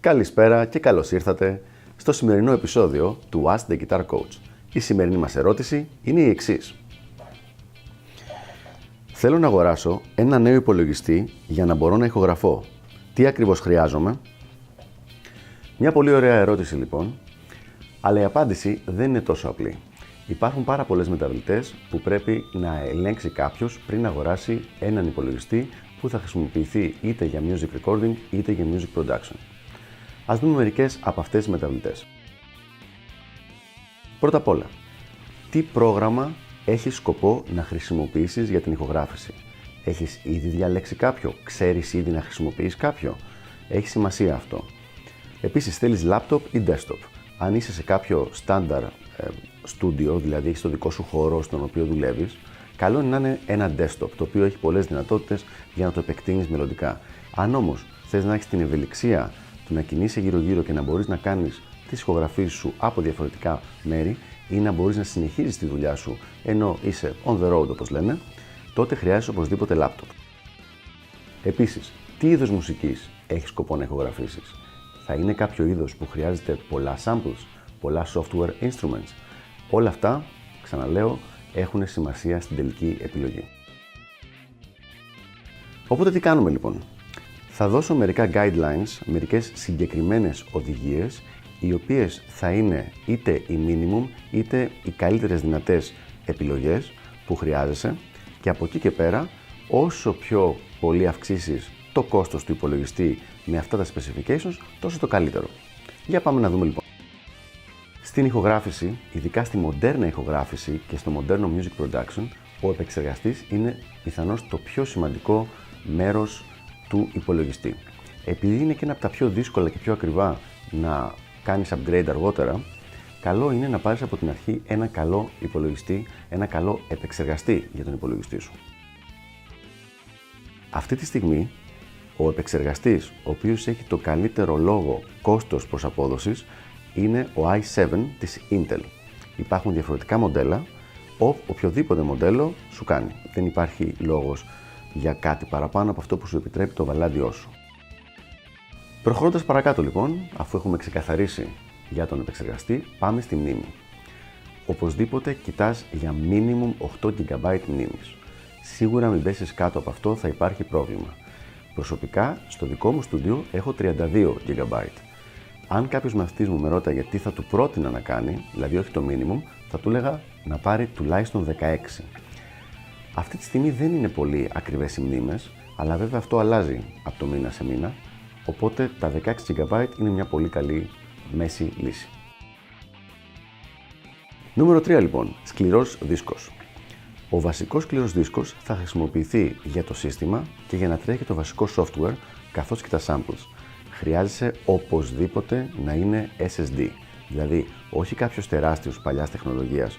Καλησπέρα και καλώς ήρθατε στο σημερινό επεισόδιο του Ask the Guitar Coach. Η σημερινή μας ερώτηση είναι η εξής. Θέλω να αγοράσω ένα νέο υπολογιστή για να μπορώ να ηχογραφώ. Τι ακριβώς χρειάζομαι; Μια πολύ ωραία ερώτηση λοιπόν, αλλά η απάντηση δεν είναι τόσο απλή. Υπάρχουν πάρα πολλές μεταβλητές που πρέπει να ελέγξει κάποιος πριν αγοράσει έναν υπολογιστή που θα χρησιμοποιηθεί είτε για music recording είτε για music production. Ας δούμε μερικές από αυτές τις μεταβλητές. Πρώτα απ' όλα, τι πρόγραμμα έχεις σκοπό να χρησιμοποιήσεις για την ηχογράφηση; Έχεις ήδη διαλέξει κάποιο, ξέρεις ήδη να χρησιμοποιείς κάποιο; Έχει σημασία αυτό. Επίσης θέλεις laptop ή desktop; Αν είσαι σε κάποιο στάνταρ στούντιο, δηλαδή έχεις το δικό σου χώρο στον οποίο δουλεύεις, καλό είναι να είναι ένα desktop, το οποίο έχει πολλές δυνατότητες για να το επεκτείνεις μελλοντικά. Αν όμως θες να έχεις την ευελιξία του να κινείσαι γύρω-γύρω και να μπορείς να κάνεις τις ηχογραφίες σου από διαφορετικά μέρη ή να μπορείς να συνεχίζεις τη δουλειά σου ενώ είσαι on the road όπως λένε, τότε χρειάζεσαι οπωσδήποτε laptop. Επίσης, τι είδος μουσικής έχεις σκοπό να ηχογραφήσεις; Θα είναι κάποιο είδος που χρειάζεται πολλά samples, πολλά software instruments. Όλα αυτά, ξαναλέω, έχουν σημασία στην τελική επιλογή. Οπότε τι κάνουμε λοιπόν; Θα δώσω μερικά guidelines, μερικές συγκεκριμένες οδηγίες, οι οποίες θα είναι είτε η minimum, είτε οι καλύτερες δυνατές επιλογές που χρειάζεσαι και από εκεί και πέρα, όσο πιο πολύ αυξήσεις το κόστος του υπολογιστή με αυτά τα specifications, τόσο το καλύτερο. Για πάμε να δούμε λοιπόν. Στην ηχογράφηση, ειδικά στη μοντέρνα ηχογράφηση και στο μοντέρνο music production, ο επεξεργαστής είναι πιθανώς το πιο σημαντικό μέρος του υπολογιστή. Επειδή είναι και ένα από τα πιο δύσκολα και πιο ακριβά να κάνεις upgrade αργότερα, καλό είναι να πάρεις από την αρχή ένα καλό υπολογιστή, ένα καλό επεξεργαστή για τον υπολογιστή σου. Αυτή τη στιγμή, ο επεξεργαστής, ο οποίος έχει το καλύτερο λόγο κόστος προς απόδοσης, είναι ο i7 της Intel. Υπάρχουν διαφορετικά μοντέλα, ο, οποιοδήποτε μοντέλο σου κάνει. Δεν υπάρχει λόγος για κάτι παραπάνω από αυτό που σου επιτρέπει το βαλάντιό σου. Προχωρώντας παρακάτω λοιπόν, αφού έχουμε ξεκαθαρίσει για τον επεξεργαστή, πάμε στη μνήμη. Οπωσδήποτε κοιτάς για minimum 8 GB μνήμης. Σίγουρα μην πέσεις κάτω από αυτό θα υπάρχει πρόβλημα. Προσωπικά, στο δικό μου στούντιο έχω 32 GB. Αν κάποιος μαθητής μου με ρώταγε τι θα του πρότεινα να κάνει, δηλαδή όχι το minimum, θα του έλεγα να πάρει τουλάχιστον 16. Αυτή τη στιγμή δεν είναι πολύ ακριβές οι μνήμες, αλλά βέβαια αυτό αλλάζει από το μήνα σε μήνα, οπότε τα 16 GB είναι μια πολύ καλή μέση λύση. Νούμερο 3 λοιπόν, σκληρός δίσκος. Ο βασικός σκληρός δίσκος θα χρησιμοποιηθεί για το σύστημα και για να τρέχει το βασικό software καθώς και τα samples. Χρειάζεσαι οπωσδήποτε να είναι SSD, δηλαδή όχι κάποιος τεράστιος παλιάς τεχνολογίας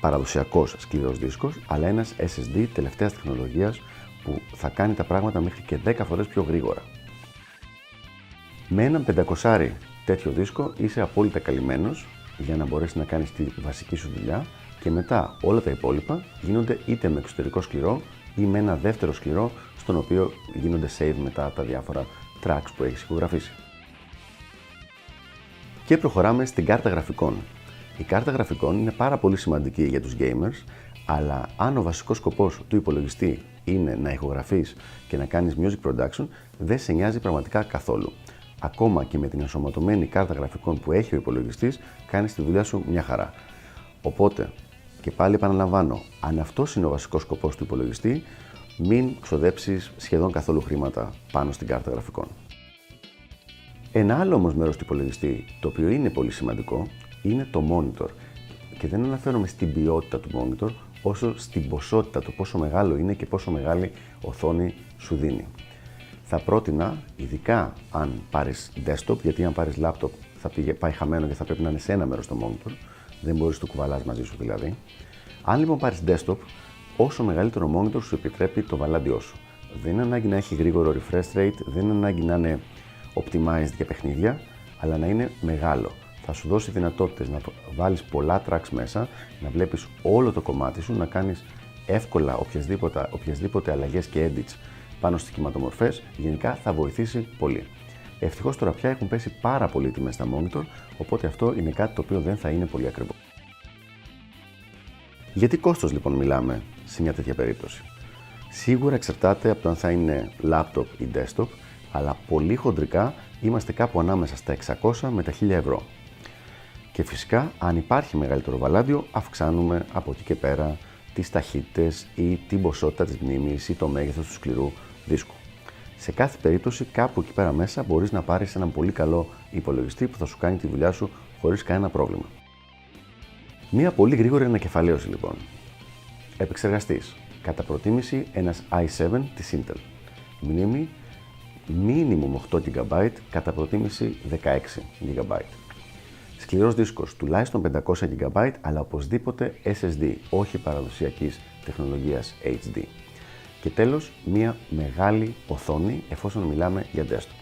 παραδοσιακός σκληρός δίσκος, αλλά ένας SSD τελευταίας τεχνολογίας που θα κάνει τα πράγματα μέχρι και 10 φορές πιο γρήγορα. Με έναν 500 τέτοιο δίσκο είσαι απόλυτα καλυμμένος για να μπορέσεις να κάνεις τη βασική σου δουλειά και μετά όλα τα υπόλοιπα γίνονται είτε με εξωτερικό σκληρό ή με ένα δεύτερο σκληρό στον οποίο γίνονται save μετά τα διάφορα tracks που έχεις ηχογραφήσει. Και προχωράμε στην κάρτα γραφικών. Η κάρτα γραφικών είναι πάρα πολύ σημαντική για τους gamers, αλλά αν ο βασικός σκοπός του υπολογιστή είναι να ηχογραφείς και να κάνεις music production, δεν σε νοιάζει πραγματικά καθόλου. Ακόμα και με την ενσωματωμένη κάρτα γραφικών που έχει ο υπολογιστής, κάνεις τη δουλειά σου μια χαρά. Οπότε, και πάλι επαναλαμβάνω, αν αυτός είναι ο βασικός σκοπός του υπολογιστή, μην ξοδέψεις σχεδόν καθόλου χρήματα πάνω στην κάρτα γραφικών. Ένα άλλο όμως μέρος του υπολογιστή, το οποίο είναι πολύ σημαντικό, είναι το monitor. Και δεν αναφέρομαι στην ποιότητα του monitor, όσο στην ποσότητα, το πόσο μεγάλο είναι και πόσο μεγάλη οθόνη σου δίνει. Θα πρότεινα, ειδικά αν πάρεις desktop, γιατί αν πάρεις laptop θα πήγε, πάει χαμένο και θα πρέπει να είναι σε ένα μέρος το monitor, δεν μπορείς να το κουβαλάς μαζί σου δηλαδή. Αν λοιπόν πάρεις desktop, όσο μεγαλύτερο monitor σου επιτρέπει το βαλάντιό σου. Δεν είναι ανάγκη να έχει γρήγορο refresh rate, δεν είναι ανάγκη να είναι optimized για παιχνίδια, αλλά να είναι μεγάλο θα σου δώσει δυνατότητες να βάλεις πολλά tracks μέσα, να βλέπεις όλο το κομμάτι σου, να κάνεις εύκολα οποιασδήποτε, οποιασδήποτε αλλαγές και edits πάνω στις κυματομορφές, γενικά θα βοηθήσει πολύ. Ευτυχώς τώρα πια έχουν πέσει πάρα πολύ τιμές στα monitor, οπότε αυτό είναι κάτι το οποίο δεν θα είναι πολύ ακριβό. Γιατί κόστος λοιπόν μιλάμε σε μια τέτοια περίπτωση; Σίγουρα εξαρτάται από το αν θα είναι laptop ή desktop, αλλά πολύ χοντρικά είμαστε κάπου ανάμεσα στα 600 με τα 1000 ευρώ. Και φυσικά, αν υπάρχει μεγαλύτερο βαλάντιο, αυξάνουμε από εκεί και πέρα τις ταχύτητες ή την ποσότητα της μνήμης ή το μέγεθος του σκληρού δίσκου. Σε κάθε περίπτωση, κάπου εκεί πέρα μέσα μπορείς να πάρεις έναν πολύ καλό υπολογιστή που θα σου κάνει τη δουλειά σου χωρίς κανένα πρόβλημα. Μία πολύ γρήγορη ανακεφαλαίωση λοιπόν. Επεξεργαστής. Κατά προτίμηση ένας i7 της Intel. Μνήμη minimum 8 GB, κατά προτίμηση 16 GB. Σκληρός δίσκος τουλάχιστον 500 GB, αλλά οπωσδήποτε SSD, όχι παραδοσιακής τεχνολογίας HD. Και τέλος, μία μεγάλη οθόνη εφόσον μιλάμε για desktop.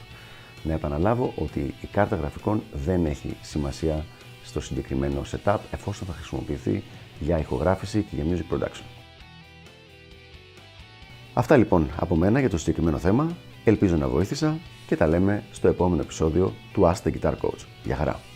Να επαναλάβω ότι η κάρτα γραφικών δεν έχει σημασία στο συγκεκριμένο setup εφόσον θα χρησιμοποιηθεί για ηχογράφηση και για music production. Αυτά λοιπόν από μένα για το συγκεκριμένο θέμα. Ελπίζω να βοήθησα και τα λέμε στο επόμενο επεισόδιο του Ask the Guitar Coach. Γεια χαρά!